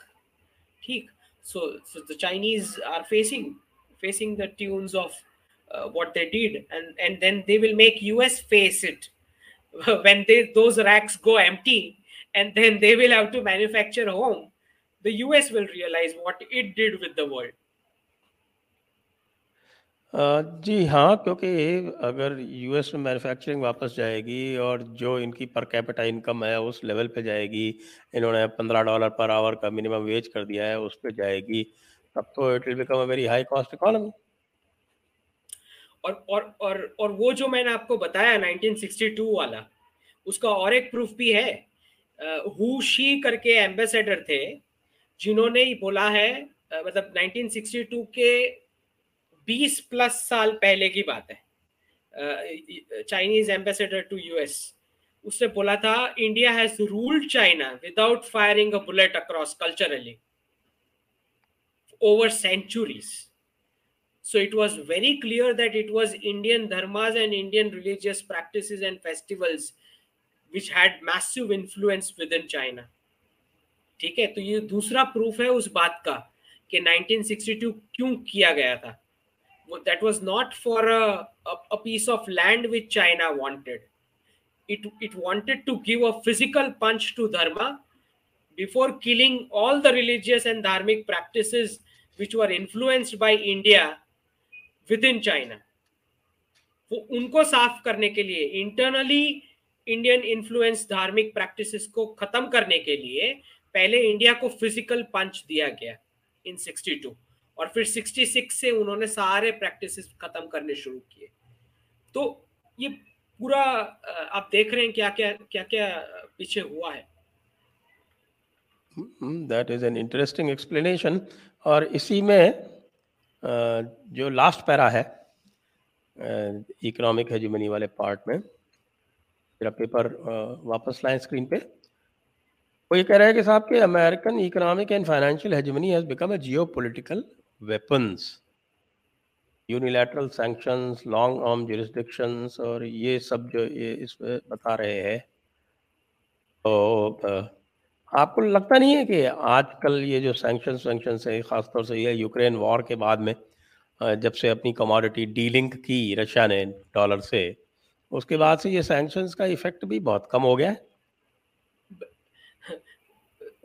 ठीक? So so the Chinese are facing facing the tunes of what they did, and and then they will make us face it when they, those racks go empty and then they will have to manufacture home, the US will realize what it did with the world. जी हाँ क्योंकि अगर US में manufacturing वापस जाएगी और जो इनकी पर कैपिटा इनकम है, उस लेवल पे जाएगी, इन्होंने पंद्रह डॉलर पर आवर का मिनिमम वेज कर दिया है, उस पर जाएगी, तब तो it will become a very high cost economy और और और और वो जो मैंने आपको बताया 1962 वाला, उसका और एक प्रूफ भी है हु शी करके एम्बेसडर थे, जिन्होंने ही बोला है मतलब 1962 के 20 प्लस साल पहले की बात है चाइनीज़ एम्बेसडर टू यूएस उसने बोला था India has ruled China without firing a bullet across culturally over centuries. So it was very clear that it was Indian dharmas and Indian religious practices and festivals which had massive influence within China. ठीक है तो ये दूसरा proof है उस बात का कि 1962 क्यों किया गया था that was not for a piece of land which China wanted it it wanted to give a physical punch to dharma before killing all the religious and dharmic practices which were influenced by india within china वो उनको साफ़ करने के लिए internally Indian influence धार्मिक practices को खत्म करने के लिए पहले इंडिया को फ़िज़िकल पंच दिया गया इन 62 और फिर 66 से उन्होंने सारे प्रैक्टिस खत्म करने शुरू किए। तो ये पूरा आप देख रहे हैं क्या क्या क्या क्या पीछे हुआ है। That is an interesting explanation और इसी में जो लास्ट पैरा है इकोनॉमिक हेजुमनी वाले पार्ट में, मेरा पेपर वापस लाएँ स्क्रीन पे। वो ये कह रहा है कि साहब के American economic and financial hegemony has become a geopolitical weapons unilateral sanctions long arm jurisdictions और ये सब जो ये इसमें बता रहे हैं तो आपको लगता नहीं है कि आजकल ये जो सैंक्शंस वैंक्शंस है, ख़ासतौर से ये यूक्रेन वॉर के बाद में जब से अपनी कमोडिटी डीलिंक की रशिया ने डॉलर से, उसके बाद से ये सैंक्शंस का इफ़ेक्ट भी बहुत कम हो गया है?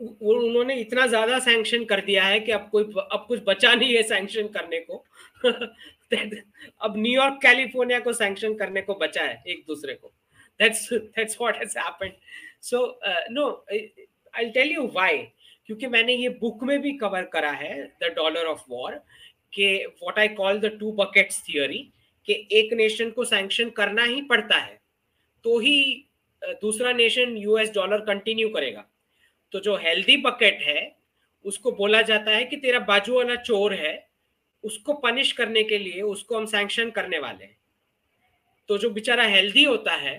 उन्होंने इतना ज़्यादा सैंक्शन कर दिया है कि अब कोई, अब कुछ बचा नहीं है सैंक्शन करने को। अब न्यूयॉर्क कैलिफ़ोर्निया को सैंक्शन करने को बचा है एक दूसरे को। That's that's what has happened so no I tell you why क्योंकि मैंने ये बुक में भी कवर करा है द डॉलर ऑफ़ वॉर के what I call the two buckets theory कि एक नेशन को सैंक्शन करना ही पड़ता है तो ही दूसरा नेशन यूएस डॉलर कंटिन्यू करेगा। तो जो हेल्दी बकेट है, उसको बोला जाता है कि तेरा बाजू वाला चोर है, उसको पनिश करने के लिए, उसको हम सैंक्शन करने वाले हैं। तो जो बेचारा हेल्दी होता है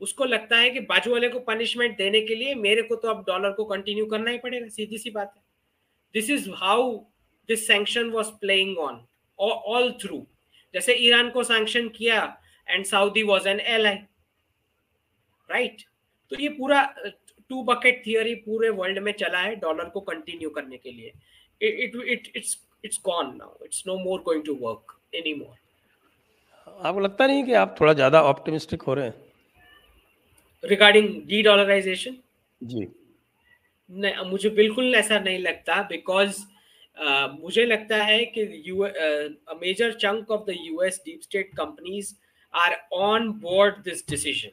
उसको लगता है कि बाजू वाले को पनिशमेंट देने के लिए मेरे को तो अब डॉलर को कंटिन्यू करना ही पड़ेगा, सीधी सी बात है। This is how this sanction was playing on all through जैसे ईरान को सैंक्शन किया and Saudi was an ally right तो ये पूरा टू बकेट थियोरी पूरे वर्ल्ड में चला है डॉलर को कंटिन्यू करने के लिए। It it it's it's gone now it's no more going to work any more आपको लगता नहीं कि आप थोड़ा ज़्यादा ऑप्टिमिस्टिक हो रहे हैं। रिगार्डिंग डी डॉलराइजेशन जी नहीं मुझे बिल्कुल ऐसा नहीं लगता बिकॉज़ uh, मुझे लगता है कि you major chunk of the US deep state companies are on board this decision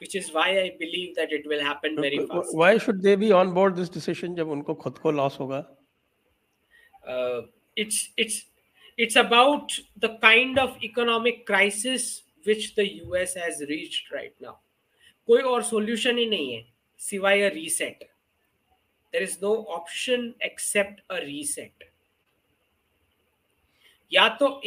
which is why I believe that it will happen very fast. Why should they be on board this decision जब उनको खुद को loss होगा? Uh, it's it's it's about the kind of economic crisis which the US has reached right now. कोई और solution ही नहीं है सिवाय a reset. There is no option except a reset. या तो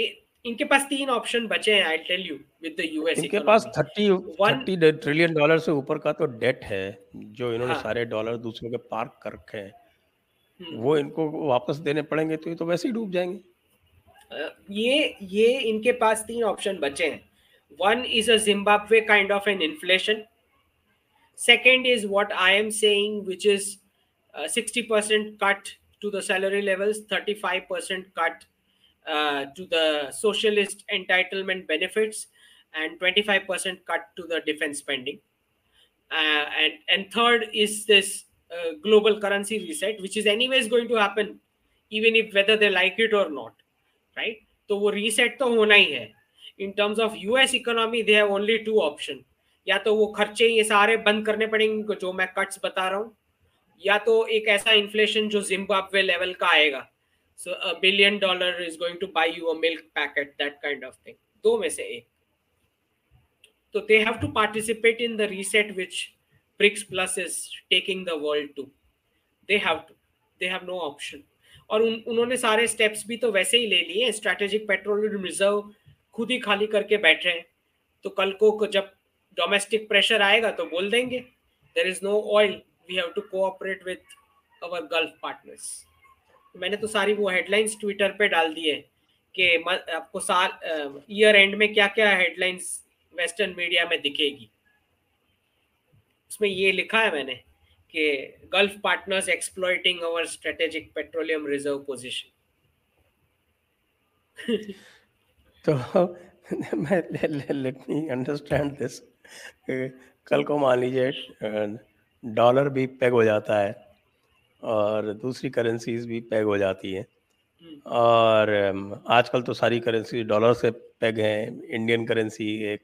इनके पास तीन ऑप्शन बचे हैं I tell you with the US इनके पास 30 30 ट्रिलियन डॉलर से ऊपर का तो डेट है जो इन्होंने हाँ. सारे डॉलर दूसरों के पार्क कर रखे हैं हम्म। वो इनको वापस देने पड़ेंगे तो ये तो वैसे ही डूब जाएँगे ये ये इनके पास तीन ऑप्शन बचे हैं one is a Zimbabwe kind of an inflation Second is what I am saying which is 60% cut to the salary levels 35% cut uh, to the socialist entitlement benefits and 25% cut to the defense spending. Uh, and, and third is this uh, global currency reset, which is anyways going to happen, even if whether they like it or not, right? तो वो reset तो होना ही है in terms of US economy they have only two option या तो वो खर्चे ये सारे बंद करने पड़ेंगे जो मैं कट्स बता रहा हूँ या तो एक ऐसा इन्फ्लेशन जो जिम्बाब्वे लेवल का आएगा। So a billion dollar is going to buy you a milk packet that kind of thing दो में से एक। तो they have to participate in the reset which BRICS plus is taking the world to they have to they have no option और उन, उन्होंने सारे steps भी तो वैसे ही ले लिए स्ट्रेटेजिक पेट्रोलियम रिज़र्व खुद ही खाली करके बैठ रहे हैं। तो कल को जब डोमेस्टिक प्रेशर आएगा तो बोल देंगे। There is no oil we have to cooperate with our Gulf partners मैंने तो सारी वो हेडलाइंस ट्विटर पे डाल दी है कि आपको साल ईयर एंड में क्या क्या हेडलाइंस वेस्टर्न मीडिया में दिखेगी। उसमें ये लिखा है मैंने कि Gulf partners exploiting our strategic petroleum reserve position तो लेट मी अंडरस्टैंड दिस कल को मान लीजिए डॉलर भी पैग हो जाता है और दूसरी करेंसीज भी पैग हो जाती हैं। और आजकल तो सारी करेंसी डॉलर से पैग हैं, इंडियन करेंसी एक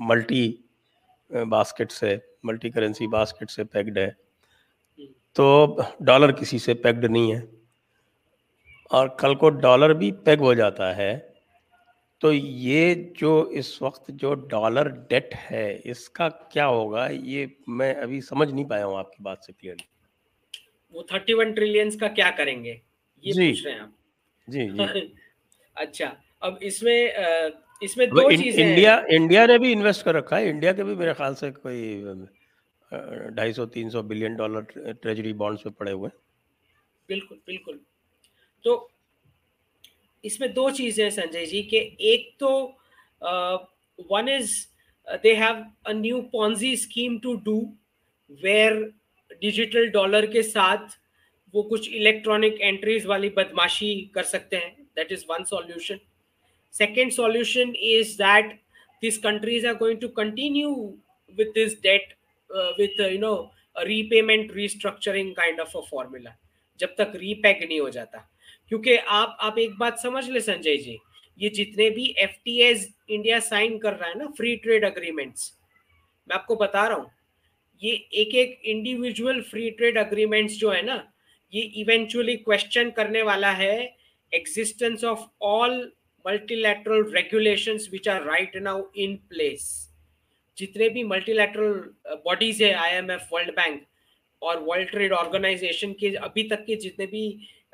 मल्टी बास्केट से, मल्टी करेंसी बास्केट से पैक्ड है। तो डॉलर किसी से पैक्ड नहीं है और कल को डॉलर भी पैग हो जाता है तो ये जो इस वक्त जो डॉलर डेट है इसका क्या होगा? ये मैं अभी समझ नहीं पाया हूँ आपकी बात से क्लियरली वो थर्टी वन ट्रिलियंस का क्या करेंगे? ये पूछ रहे हैं आप। जी जी। अच्छा अब इसमें इसमें दो चीज़ें इंडिया इंडिया ने भी इन्वेस्ट कर रखा है। इंडिया के भी मेरे ख्याल से कोई ढाई सौ तीन सौ बिलियन डॉलर ट्रेजरी बॉन्ड्स पे पड़े हुए बिल्कुल बिल्कुल। तो इसमें दो चीज़ें हैं संजय जी, के एक तो one is they have a new Ponzi scheme to do where digital dollar के साथ वो कुछ इलेक्ट्रॉनिक एंट्रीज वाली बदमाशी कर सकते हैं। That is one solution second solution is that this countries are going to continue with this debt with you know repayment restructuring kind of a formula जब तक रीपैक नहीं हो जाता। क्योंकि आप आप एक बात समझ ले संजय जी, ये जितने भी एफटीए इंडिया साइन कर रहा है ना फ्री ट्रेड अग्रीमेंट्स मैं आपको बता रहा हूँ, ये एक एक इंडिविजुअल फ्री ट्रेड अग्रीमेंट्स जो है ना, ये इवेंचुअली क्वेश्चन करने वाला है existence of all multilateral regulations which are right now in place जितने भी मल्टीलैटरल बॉडीज है आईएमएफ वर्ल्ड बैंक और वर्ल्ड ट्रेड ऑर्गेनाइजेशन के अभी तक के जितने भी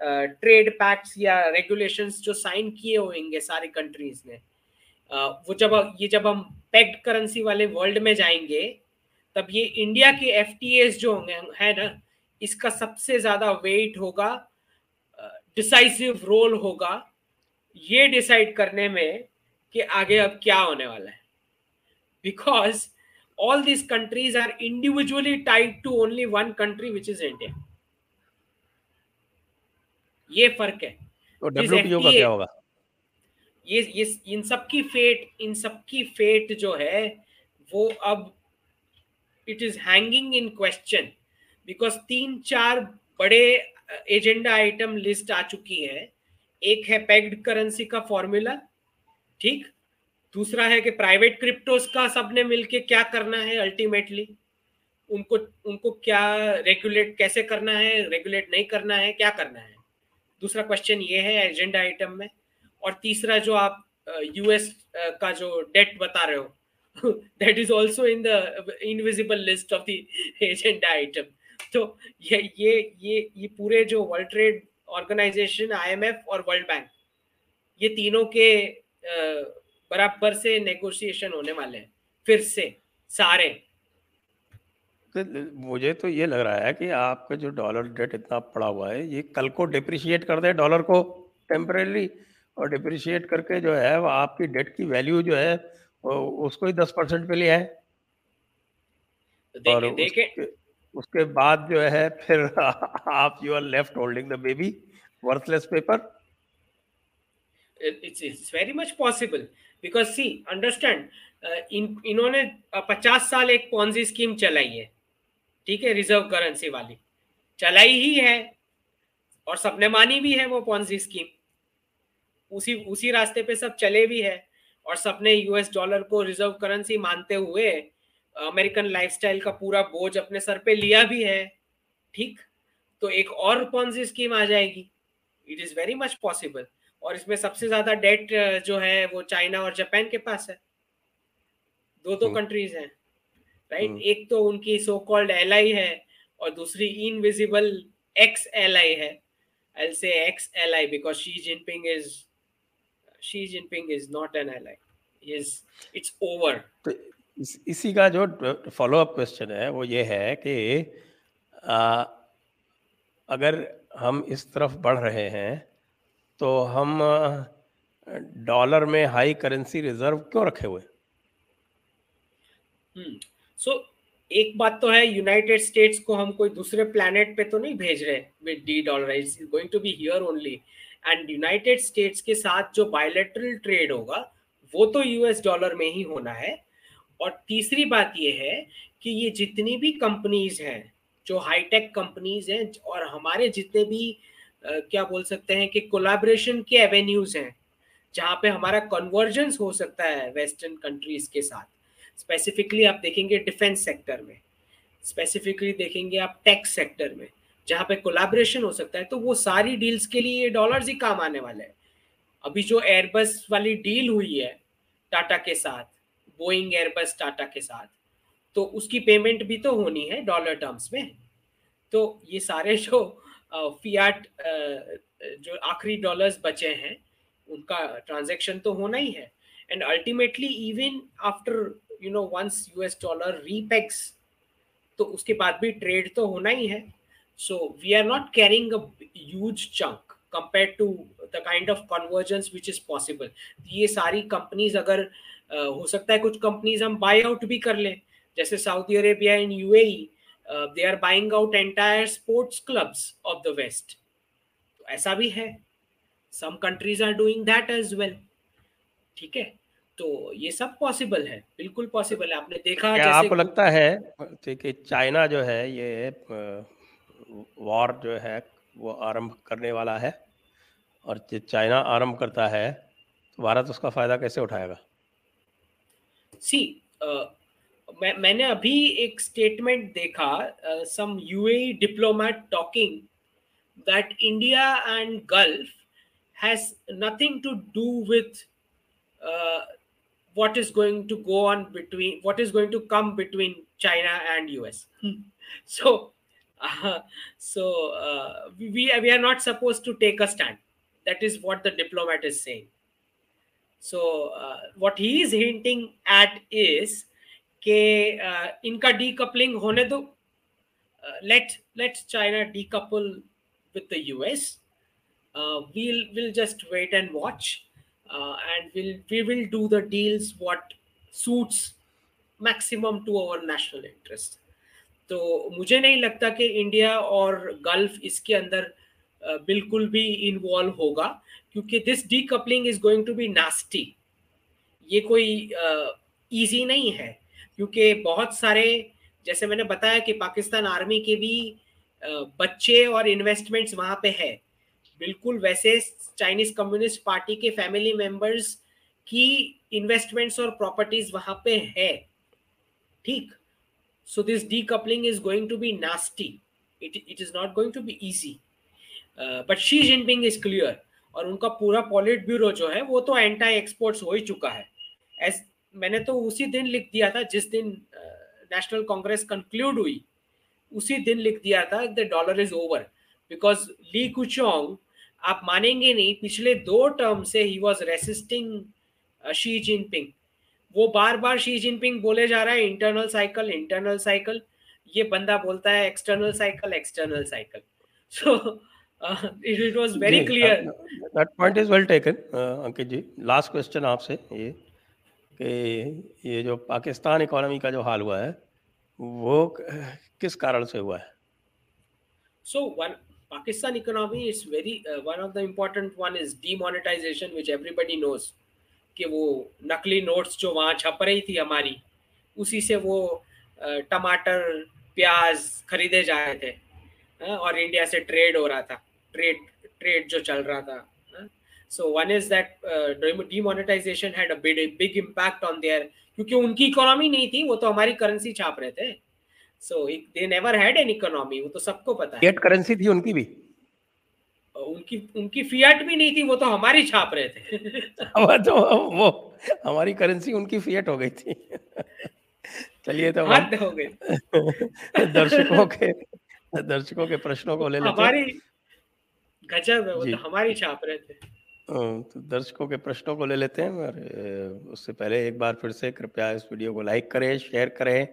ट्रेड पैक्ट्स या रेगुलेशंस जो साइन किए होंगे सारे कंट्रीज़ ने वो जब, ये जब हम पेक्ड करेंसी वाले वर्ल्ड में जाएँगे, तब ये इंडिया के एफटीएस जो होंगे, है ना, इसका सबसे ज़्यादा वेट होगा डिसाइसिव रोल होगा, ये डिसाइड करने में कि आगे अब क्या होने वाला है। Because all this countries are individually tied to only one country, which is India. ये फ़र्क है। तो डब्ल्यूटीओ का क्या होगा? ये ये इन सबकी फेट इन सबकी फेट जो है वो अब it is hanging in question because तीन चार बड़े एजेंडा आइटम लिस्ट आ चुकी है। एक है पेग्ड करेंसी का फॉर्मूला ठीक? दूसरा है कि प्राइवेट क्रिप्टोस का सबने मिलके क्या करना है अल्टीमेटली उनको उनको क्या रेगुलेट कैसे करना है? रेगुलेट नहीं करना है क्या करना है? दूसरा क्वेश्चन ये है एजेंडा आइटम में। और तीसरा जो आप यूएस का जो डेट बता रहे हो, that is also in the invisible list of the agenda item. तो ये ये ये ये पूरे जो वर्ल्ड ट्रेड ऑर्गेनाइजेशन आईएमएफ और वर्ल्ड बैंक ये तीनों के बराबर से नेगोशिएशन होने वाले हैं। फिर से सारे तो मुझे तो ये लग रहा है कि आपका जो डॉलर डेट इतना पड़ा हुआ है ये कल को डिप्रिशिएट कर दे डॉलर को टेम्परेली और डिप्रिशिएट करके जो है वो आपकी डेट की वैल्यू जो है उसको ही दस परसेंट पे लिया है तो और देखे, उसके, उसके बाद जो है फिर आप you are left holding the baby worthless paper it's it's very much possible because see understand इन इन्होंने पचास साल एक पॉन्जी स्कीम चलाई है। ठीक है रिज़र्व करेंसी वाली। चलाई ही है और सबने मानी भी है वो पॉन्जी स्कीम उसी उसी रास्ते पे सब चले भी है और सबने यूएस डॉलर को रिज़र्व करेंसी मानते हुए अमेरिकन लाइफस्टाइल का पूरा बोझ अपने सर पे लिया भी है। ठीक? तो एक और पॉन्जी स्कीम आ जाएगी। It is very much possible और इसमें सबसे ज़्यादा डेट जो है वो चाइना और जापान के पास है। दो दो कंट्रीज़ हैं। राइट? एक तो उनकी सो कॉल्ड एलआई है और दूसरी इनविजिबल एक्स एल है। से X L I because Xi Jinping is Xi Jinping is not an ally. Is it's over. तो इस, इसी का जो फॉलो अप क्वेश्चन है वो ये है कि आ, अगर हम इस तरफ़ बढ़ रहे हैं तो हम डॉलर में हाई करेंसी रिज़र्व क्यों रखे हुए? हम्म। सो एक बात तो है यूनाइटेड स्टेट्स को हम कोई दूसरे प्लेनेट पे तो नहीं भेज रहे with the dollar going to be here only and United States के साथ जो बायोलेटरल ट्रेड होगा, वो तो यूएस डॉलर में ही होना है. और तीसरी बात ये है कि ये जितनी भी कंपनीज़ हैं, जो हाईटेक कंपनीज़ हैं, और हमारे जितने भी क्या बोल सकते हैं कि कोलाब्रेशन के एवेन्यूज हैं, जहाँ पे हमारा कन्वर्जेंस हो सकता है वेस्टर्न कंट्रीज़ के साथ. स्पेसिफिकली आप देखेंगे डिफेंस सेक्टर में। स्पेसिफिकली देखेंगे आप टैक्स सेक्टर में, जहाँ पे कोलाब्रेशन हो सकता है तो वो सारी डील्स के लिए ये डॉलर्स ही काम आने वाले हैं। अभी जो एयरबस वाली डील हुई है टाटा के साथ बोइंग एयरबस टाटा के साथ तो उसकी पेमेंट भी तो होनी है डॉलर टर्म्स में। तो ये सारे जो फियाट जो आखिरी डॉलर्स बचे हैं, उनका ट्रांजेक्शन तो होना ही है। And ultimately even after you know once US dollar repegs तो उसके बाद भी ट्रेड तो होना ही है। So we are not carrying a huge chunk compared to the kind of convergence which is possible. ये सारी कंपनीज़ अगर uh, हो सकता है कुछ कंपनीज़ हम बाय आउट भी कर लें। जैसे Saudi Arabia and UAE they are buying out entire sports clubs of the West ऐसा भी है। Some countries are doing that as well ठीक है? तो ये सब पॉसिबल है बिल्कुल पॉसिबल है। आपने देखा क्या आपको लगता है कि चाइना जो है ये वॉर जो है वो आरंभ करने वाला है? और चाइना आरंभ करता है तो भारत उसका फ़ायदा कैसे उठाएगा? सी uh, मैं मैंने अभी एक स्टेटमेंट देखा some UAE diplomat talking that India and Gulf has nothing to do with what is going to go on between what is going to come between china and us so uh, so uh, we, we are not supposed to take a stand that is what the diplomat is saying so uh, what he is hinting at is कि uh, इनका decoupling होने दो let let China decouple with the US. Uh, we'll we'll just wait and watch, Uh, and we'll we will do the deals what suits maximum to our national interest. तो मुझे नहीं लगता कि India और gulf इसके अंदर बिल्कुल भी इन्वॉल्व होगा क्योंकि this decoupling is going to be nasty ये कोई इजी uh, नहीं है क्योंकि बहुत सारे जैसे मैंने बताया कि पाकिस्तान आर्मी के भी uh, बच्चे और इन्वेस्टमेंट्स वहाँ पे है बिल्कुल वैसे चाइनीज़ कम्युनिस्ट पार्टी के फैमिली मेंबर्स की इन्वेस्टमेंट्स और प्रॉपर्टीज़ वहाँ पे है। ठीक? So this decoupling is going to be nasty it is not going to be easy but Xi Jinping is clear और उनका पूरा पॉलिट ब्यूरो जो है, वो तो एंटी एक्सपोर्ट्स हो ही चुका है। एस मैंने तो उसी दिन लिख दिया था, जिस दिन नेशनल कांग्रेस कंक्लूड हुई, उसी दिन लिख दिया था the dollar is over because Li Keqiang आप मानेंगे नहीं पिछले दो टर्म से ही वॉज़ रेसिस्टिंग शी जिनपिंग वो बार बार शी जिनपिंग बोले जा रहा है इंटरनल साइकिल इंटरनल साइकिल ये बंदा बोलता है external cycle external cycle so uh, very clear. that, that point is well taken uh, Ankit ji last question आपसे ये कि ये जो पाकिस्तान इकोनॉमी का जो हाल हुआ है वो किस कारण से हुआ है? So one pakistan economy is very uh, one of the important one is demonetization which everybody knows कि वो नकली नोट्स जो वहाँ छप रही थी हमारी उसी से वो टमाटर प्याज खरीदे जा रहे थे और इंडिया से ट्रेड हो रहा था ट्रेड ट्रेड जो चल रहा था so one is that demonetization had a big big impact on there क्योंकि उनकी इकोनॉमी नहीं थी वो तो हमारी करेंसी छाप रहे थे। So they never had an economy वो तो सबको पता है। करेंसी थी उनकी भी। उनकी उनकी फियाट भी नहीं थी वो तो हमारी छाप रहे थे। तो वो हमारी करेंसी उनकी फियाट हो गई थी। चलिए तो हद हो गई। दर्शकों के दर्शकों के प्रश्नों को ले लेते हमारी गजब है वो तो हमारी छाप रहे थे। तो दर्शकों के प्रश्नों को ले लेते हैं और उससे पहले एक बार फिर से कृपया इस वीडियो को लाइक करें शेयर करें।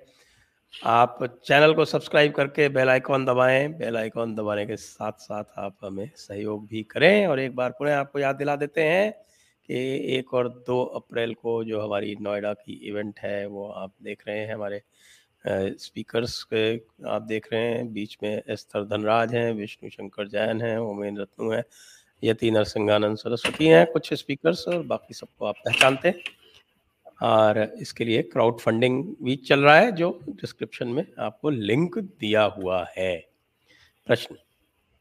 आप चैनल को सब्सक्राइब करके बेल आइकॉन दबाएँ। बेल आइकॉन दबाने के साथ साथ आप हमें सहयोग भी करें और एक बार पुनः आपको याद दिला देते हैं कि एक और दो अप्रैल को जो हमारी नोएडा की इवेंट है, वो आप देख रहे हैं हमारे स्पीकर्स के, आप देख रहे हैं। बीच में एस्तर धनराज हैं, विष्णु शंकर जैन हैं ओमेन रत्नु हैं, यति नरसिंहानंद सरस्वती हैं, कुछ स्पीकर्स और बाकी सबको आप पहचानते हैं। और इसके लिए क्राउड फंडिंग भी चल रहा है, जो डिस्क्रिप्शन में आपको लिंक दिया हुआ है। प्रश्न